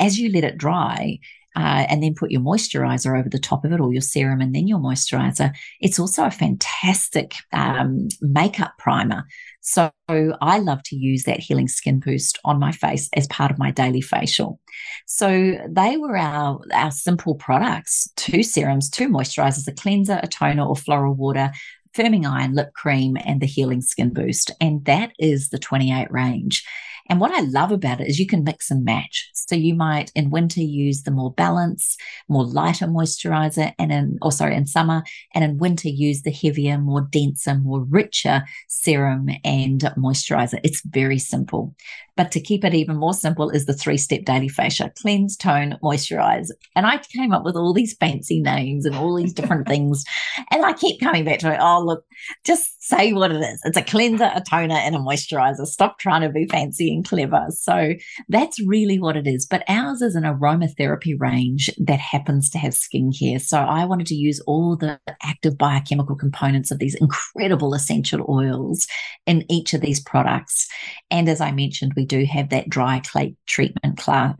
C: as you let it dry, uh, and then put your moisturizer over the top of it or your serum and then your moisturizer. It's also a fantastic um, makeup primer. So I love to use that healing skin boost on my face as part of my daily facial. So they were our, our simple products, two serums, two moisturizers, a cleanser, a toner or floral water, firming eye and lip cream and the healing skin boost. And that is the 28 range. And what I love about it is you can mix and match. So you might in winter use the more balanced, more lighter moisturizer and in, or sorry, in summer and in winter use the heavier, more denser, more richer serum and moisturizer. It's very simple. But to keep it even more simple is the three step daily facial cleanse, tone, moisturize. And I came up with all these fancy names and all these different things. And I keep coming back to it. Oh, look, just say what it is. It's a cleanser, a toner, and a moisturizer. Stop trying to be fancy and clever. So that's really what it is. But ours is an aromatherapy range that happens to have skincare. So I wanted to use all the active biochemical components of these incredible essential oils in each of these products. And as I mentioned, we do have that dry clay treatment clay,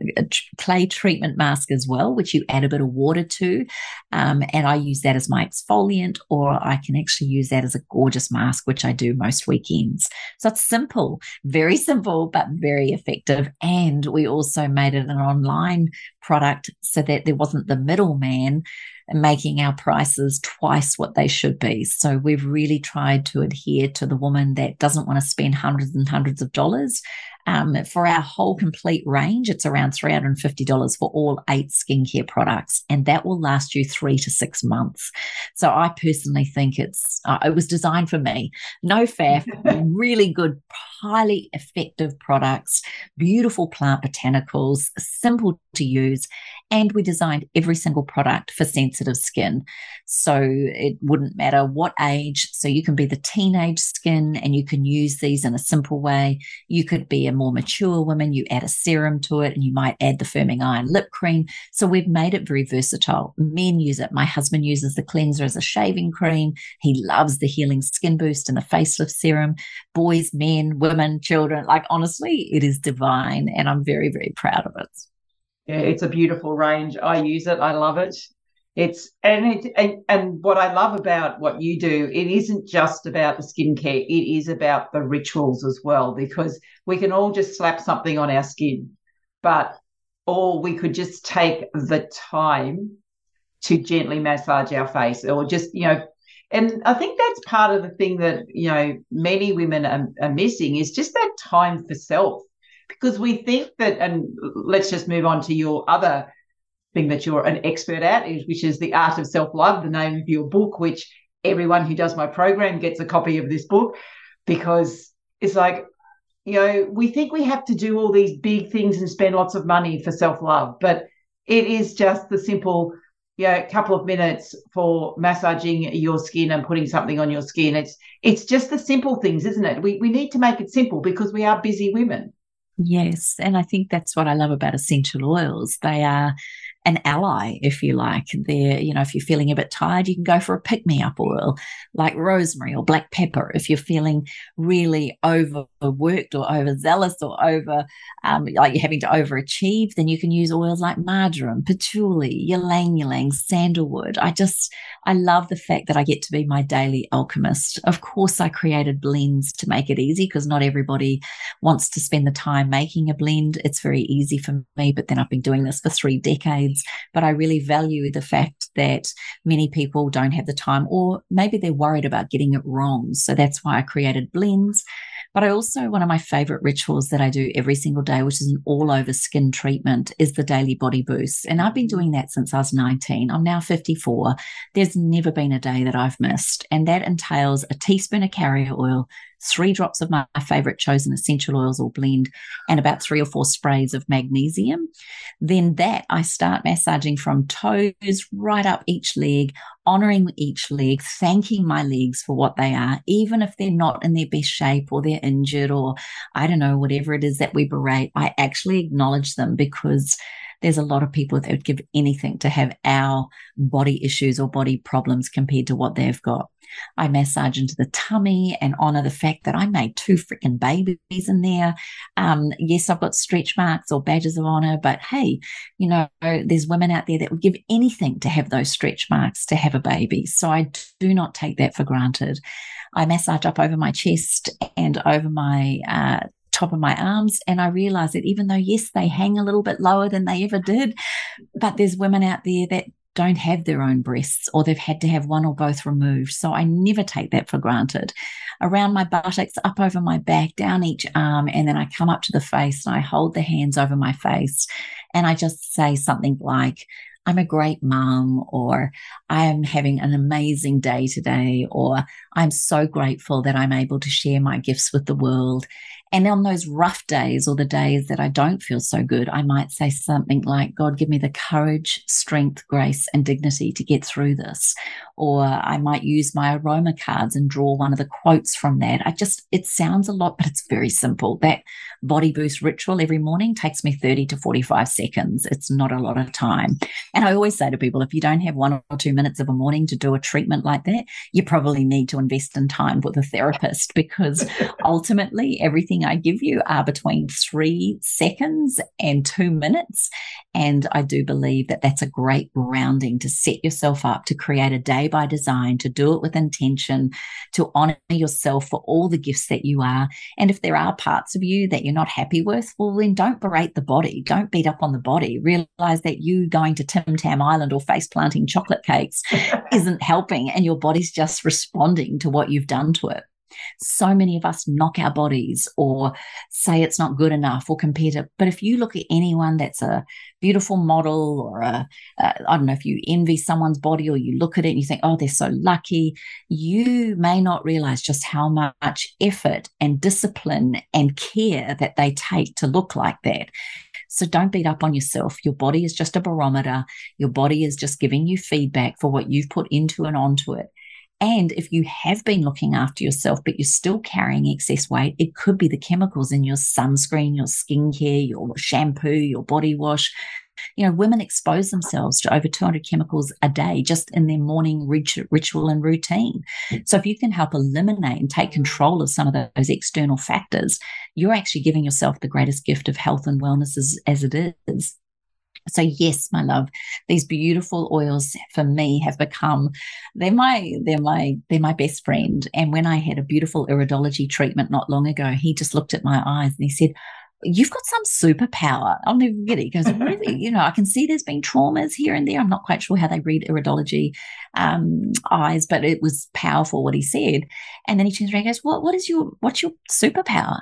C: clay treatment mask as well, which you add a bit of water to. Um, and I use that as my exfoliant, or I can actually use that as a gorgeous mask, which I do most weekends. So it's simple, very simple, but very effective. And we also made it an online product so that there wasn't the middleman making our prices twice what they should be. So we've really tried to adhere to the woman that doesn't want to spend hundreds and hundreds of dollars um, for our whole complete range, it's around $350 for all eight skincare products, and that will last you three to six months. So I personally think it's uh, it was designed for me. No faff, really good, highly effective products, beautiful plant botanicals, simple to use, and we designed every single product for sensitive skin. So it wouldn't matter what age. So you can be the teenage skin and you can use these in a simple way. You could be a more mature woman, you add a serum to it and you might add the firming eye and lip cream. So we've made it very versatile. Men use it. My husband uses the cleanser as a shaving cream. He loves the healing skin boost and the facelift serum. Boys, men, women, children, like honestly, it is divine. And I'm very, very proud of it.
B: Yeah, it's a beautiful range. I use it. I love it. It's and it and, and what I love about what you do, it isn't just about the skincare. It is about the rituals as well, because we can all just slap something on our skin, but or we could just take the time to gently massage our face, or just you know. And I think that's part of the thing that you know many women are, are missing is just that time for self because we think that, and let's just move on to your other thing that you're an expert at, which is the art of self love, the name of your book, which everyone who does my program gets a copy of this book because it's like, you know, we think we have to do all these big things and spend lots of money for self love, but it is just the simple, you know, couple of minutes for massaging your skin and putting something on your skin. It's it's just the simple things, isn't it? We we need to make it simple because we are busy women.
C: Yes. And I think that's what I love about essential oils. They are an ally, if you like. They're, you know, if you're feeling a bit tired, you can go for a pick me up oil like rosemary or black pepper. If you're feeling really overworked or overzealous or over, um, like you're having to overachieve, then you can use oils like marjoram, patchouli, ylang ylang, sandalwood. I just, I love the fact that I get to be my daily alchemist. Of course, I created blends to make it easy because not everybody wants to spend the time making a blend. It's very easy for me, but then I've been doing this for three decades. But I really value the fact that many people don't have the time, or maybe they're worried about getting it wrong. So that's why I created blends. But I also, one of my favorite rituals that I do every single day, which is an all over skin treatment, is the daily body boost. And I've been mm-hmm. doing that since I was 19. I'm now 54. There's never been a day that I've missed. And that entails a teaspoon of carrier oil, three drops of my, favorite chosen essential oils or blend, and about three or four sprays of magnesium. Then that I start massaging from toes right up each leg, honoring each leg, thanking my legs for what they are, even if they're not in their best shape or they're injured or I don't know, whatever it is that we berate. I actually acknowledge them because there's a lot of people that would give anything to have our body issues or body problems compared to what they've got. I massage into the tummy and honor the fact that I made two freaking babies in there. Um, yes, I've got stretch marks or badges of honor, but hey, you know, there's women out there that would give anything to have those stretch marks to have a baby. So I do not take that for granted. I massage up over my chest and over my uh, top of my arms. And I realized that even though, yes, they hang a little bit lower than they ever did, but there's women out there that don't have their own breasts or they've had to have one or both removed. So I never take that for granted. Around my buttocks, up over my back, down each arm, and then I come up to the face and I hold the hands over my face and I just say something like, I'm a great mom, or I am having an amazing day today, or I'm so grateful that I'm able to share my gifts with the world. And on those rough days or the days that I don't feel so good, I might say something like, God, give me the courage, strength, grace, and dignity to get through this. Or I might use my aroma cards and draw one of the quotes from that. I just, it sounds a lot, but it's very simple. That body boost ritual every morning takes me 30 to 45 seconds. It's not a lot of time. And I always say to people, if you don't have one or two minutes of a morning to do a treatment like that, you probably need to invest in time with a therapist because ultimately everything I give you are between three seconds and two minutes. And I do believe that that's a great grounding to set yourself up to create a day by design, to do it with intention, to honor yourself for all the gifts that you are. And if there are parts of you that you're not happy with, well, then don't berate the body. Don't beat up on the body. Realize that you going to Tim Tam Island or face planting chocolate cakes isn't helping and your body's just responding to what you've done to it. So many of us knock our bodies or say it's not good enough or to. But if you look at anyone that's a beautiful model or a, a I don't know if you envy someone's body or you look at it and you think, oh, they're so lucky, you may not realize just how much effort and discipline and care that they take to look like that. So don't beat up on yourself. Your body is just a barometer. Your body is just giving you feedback for what you've put into and onto it. And if you have been looking after yourself, but you're still carrying excess weight, it could be the chemicals in your sunscreen, your skincare, your shampoo, your body wash. You know, women expose themselves to over 200 chemicals a day just in their morning ritual and routine. So, if you can help eliminate and take control of some of those external factors, you're actually giving yourself the greatest gift of health and wellness as, as it is. So yes, my love, these beautiful oils for me have become they're my they're my they're my best friend. And when I had a beautiful iridology treatment not long ago, he just looked at my eyes and he said, You've got some superpower. I'll never it. He goes, Really? you know, I can see there's been traumas here and there. I'm not quite sure how they read iridology um, eyes, but it was powerful what he said. And then he turns around and goes, What what is your what's your superpower?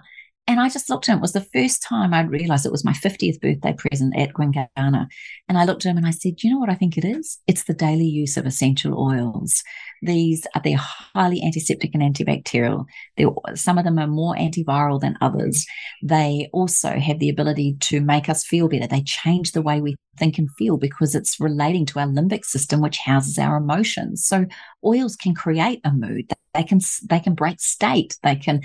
C: And I just looked at him. It was the first time I'd realized it was my 50th birthday present at Gwinganna. And I looked at him and I said, you know what I think it is? It's the daily use of essential oils. These are they're highly antiseptic and antibacterial. They're, some of them are more antiviral than others. They also have the ability to make us feel better. They change the way we think and feel because it's relating to our limbic system, which houses our emotions. So oils can create a mood. They can they can break state. They can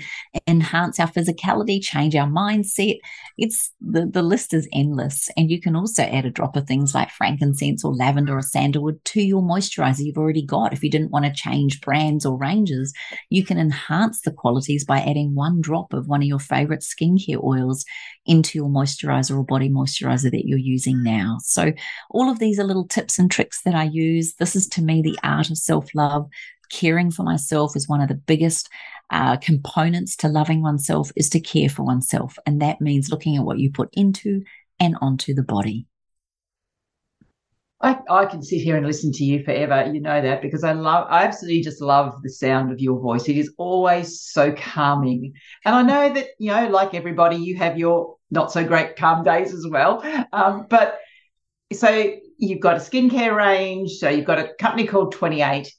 C: enhance our physicality, change our mindset. It's the the list is endless, and you can also add a drop of things like frankincense or lavender or sandalwood to your moisturizer you've already got. If you didn't want to change brands or ranges, you can enhance the qualities by adding one drop of one of your favorite skincare oils into your moisturizer or body moisturizer that you're using now. So, all of these are little tips and tricks that I use. This is to me the art of self love. Caring for myself is one of the biggest uh, components to loving oneself is to care for oneself. And that means looking at what you put into and onto the body.
B: I, I can sit here and listen to you forever. You know that because I love, I absolutely just love the sound of your voice. It is always so calming. And I know that, you know, like everybody, you have your not so great calm days as well. Um, but so you've got a skincare range. So you've got a company called 28.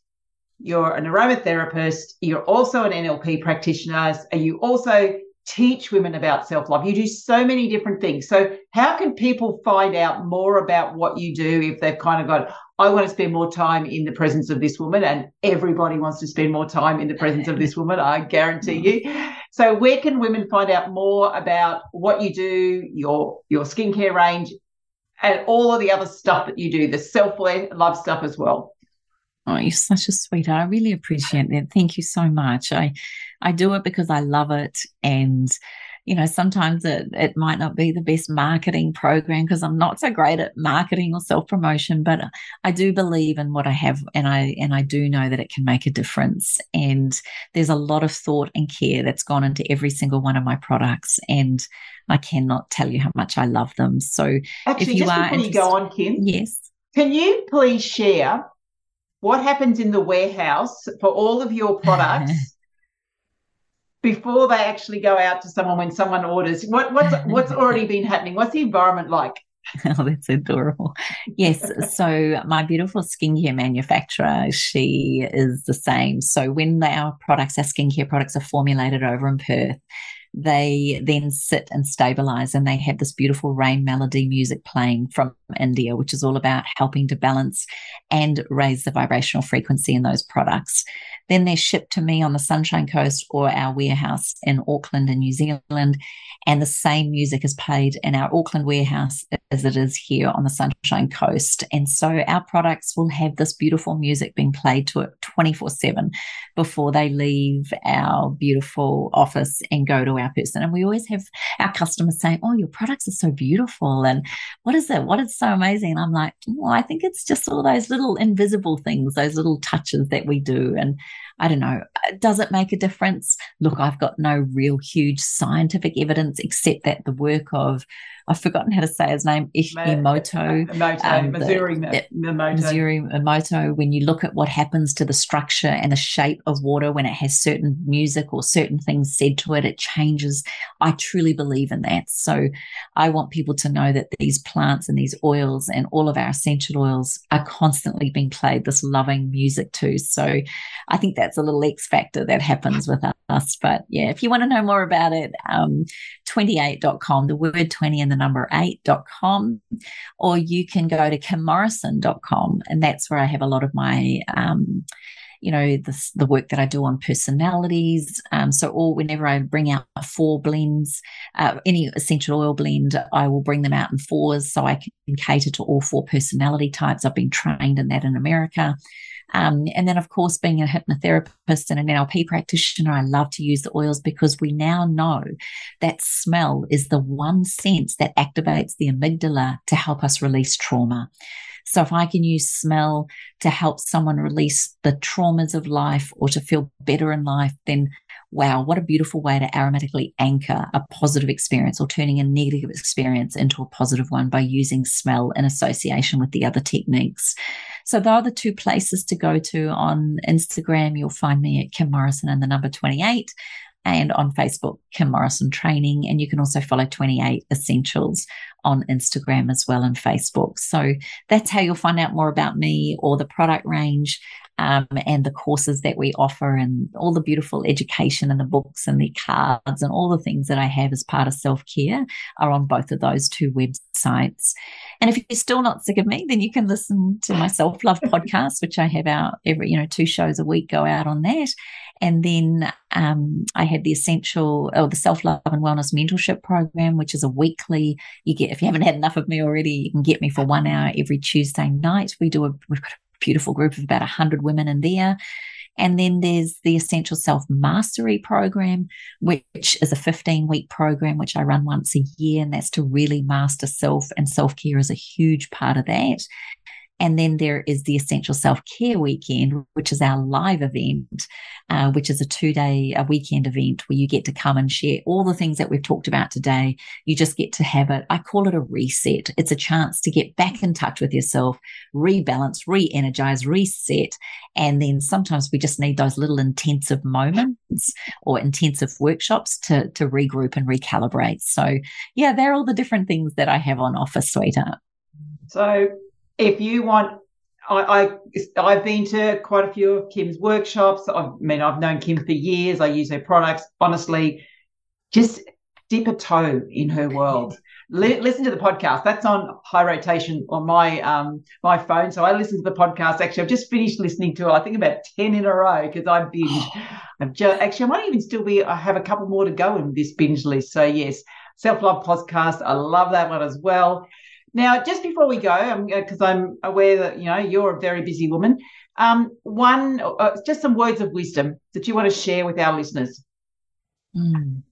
B: You're an aromatherapist. You're also an NLP practitioner. And you also teach women about self love. You do so many different things. So, how can people find out more about what you do if they've kind of got, I want to spend more time in the presence of this woman, and everybody wants to spend more time in the presence of this woman, I guarantee you. So, where can women find out more about what you do, your your skincare range, and all of the other stuff that you do, the self love stuff as well?
C: Oh, you're such a sweetheart. I really appreciate that. Thank you so much. I I do it because I love it. And, you know, sometimes it, it might not be the best marketing program because I'm not so great at marketing or self promotion, but I do believe in what I have and I and I do know that it can make a difference. And there's a lot of thought and care that's gone into every single one of my products. And I cannot tell you how much I love them. So
B: Actually, if you just are before you go on, Kim.
C: Yes.
B: Can you please share what happens in the warehouse for all of your products before they actually go out to someone when someone orders? What what's what's already been happening? What's the environment like?
C: Oh that's adorable. Yes so my beautiful skincare manufacturer she is the same. So when our products our skincare products are formulated over in perth they then sit and stabilize and they have this beautiful rain melody music playing from India, which is all about helping to balance and raise the vibrational frequency in those products. Then they're shipped to me on the Sunshine Coast or our warehouse in Auckland in New Zealand. And the same music is played in our Auckland warehouse as it is here on the Sunshine Coast. And so our products will have this beautiful music being played to it 24 7 before they leave our beautiful office and go to our person. And we always have our customers saying, Oh, your products are so beautiful. And what is it? What is so amazing? And I'm like, Well, I think it's just all those little invisible things, those little touches that we do. And I don't know, does it make a difference? Look, I've got no real huge scientific evidence except that the work of I've forgotten how to say his name, Ishimoto.
B: Emoto, um,
C: Masaru Emoto, when you look at what happens to the structure and the shape of water when it has certain music or certain things said to it, it changes. I truly believe in that. So I want people to know that these plants and these oils and all of our essential oils are constantly being played this loving music too. So I think that's a little X factor that happens with us. But yeah, if you want to know more about it, um, 28.com, the word 20 and the number 8.com, or you can go to kimmorrison.com. And that's where I have a lot of my, um, you know, the, the work that I do on personalities. Um, so, all whenever I bring out four blends, uh, any essential oil blend, I will bring them out in fours so I can cater to all four personality types. I've been trained in that in America. Um, and then, of course, being a hypnotherapist and an NLP practitioner, I love to use the oils because we now know that smell is the one sense that activates the amygdala to help us release trauma. So if I can use smell to help someone release the traumas of life or to feel better in life, then wow, what a beautiful way to aromatically anchor a positive experience or turning a negative experience into a positive one by using smell in association with the other techniques. So those are the two places to go to on Instagram. You'll find me at Kim Morrison and the number 28 and on Facebook, Kim Morrison Training. And you can also follow 28 Essentials on Instagram as well and Facebook. So that's how you'll find out more about me or the product range um, and the courses that we offer and all the beautiful education and the books and the cards and all the things that I have as part of self care are on both of those two websites. And if you're still not sick of me, then you can listen to my self love podcast, which I have out every, you know, two shows a week go out on that. And then um, I have the essential or the self love and wellness mentorship program, which is a weekly. You get if you haven't had enough of me already, you can get me for one hour every Tuesday night. We do a we've got a beautiful group of about 100 women in there. And then there's the Essential Self Mastery Program, which is a 15 week program, which I run once a year. And that's to really master self, and self care is a huge part of that. And then there is the Essential Self Care Weekend, which is our live event, uh, which is a two day, a weekend event where you get to come and share all the things that we've talked about today. You just get to have it. I call it a reset. It's a chance to get back in touch with yourself, rebalance, re energize, reset. And then sometimes we just need those little intensive moments or intensive workshops to, to regroup and recalibrate. So, yeah, they're all the different things that I have on offer, sweetheart.
B: So, if you want I, I have been to quite a few of Kim's workshops. I mean, I've known Kim for years. I use her products. Honestly, just dip a toe in her world. L- listen to the podcast. That's on high rotation on my um my phone. So I listen to the podcast. Actually, I've just finished listening to it. I think about ten in a row because I binge. I've just actually I might even still be. I have a couple more to go in this binge list. So yes, self love podcast. I love that one as well. Now, just before we go, because I'm, I'm, aware that you know you're a very busy woman, um, one uh, just some words of wisdom that you want to share with our listeners.
C: Mm.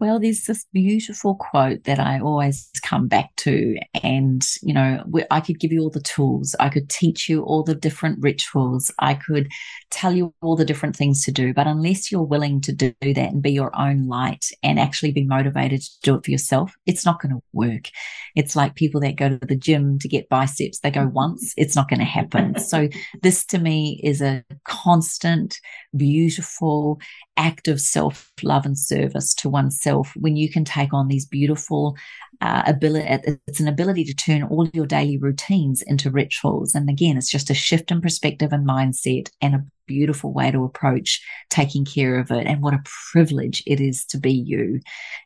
C: Well, there's this beautiful quote that I always come back to. And, you know, I could give you all the tools. I could teach you all the different rituals. I could tell you all the different things to do. But unless you're willing to do that and be your own light and actually be motivated to do it for yourself, it's not going to work. It's like people that go to the gym to get biceps. They go once, it's not going to happen. so this to me is a constant, beautiful act of self love and service to oneself when you can take on these beautiful uh, ability. It's an ability to turn all your daily routines into rituals. And again, it's just a shift in perspective and mindset and a beautiful way to approach taking care of it. And what a privilege it is to be you.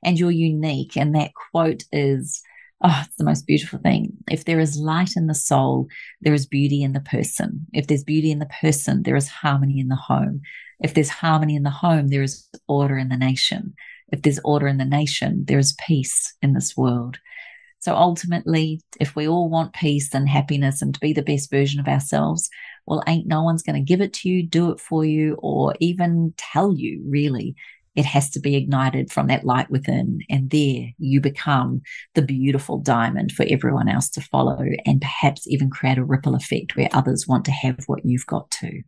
C: And you're unique. And that quote is, Oh, it's the most beautiful thing. If there is light in the soul, there is beauty in the person. If there's beauty in the person, there is harmony in the home. If there's harmony in the home, there is order in the nation. If there's order in the nation, there is peace in this world. So ultimately, if we all want peace and happiness and to be the best version of ourselves, well, ain't no one's going to give it to you, do it for you, or even tell you, really it has to be ignited from that light within. And there you become the beautiful diamond for everyone else to follow and perhaps even create a ripple effect where others want to have what you've got too.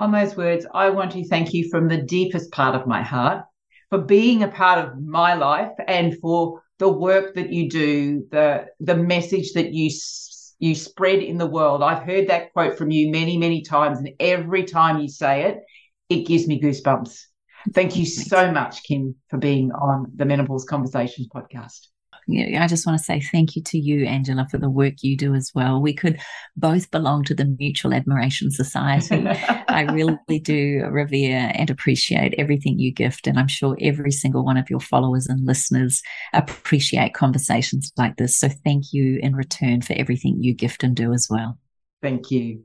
B: On those words, I want to thank you from the deepest part of my heart for being a part of my life and for the work that you do, the the message that you you spread in the world. I've heard that quote from you many, many times, and every time you say it, it gives me goosebumps. Thank you so much, Kim, for being on the Menopause Conversations podcast.
C: Yeah, I just want to say thank you to you, Angela, for the work you do as well. We could both belong to the Mutual Admiration Society. I really do revere and appreciate everything you gift. And I'm sure every single one of your followers and listeners appreciate conversations like this. So thank you in return for everything you gift and do as well.
B: Thank you.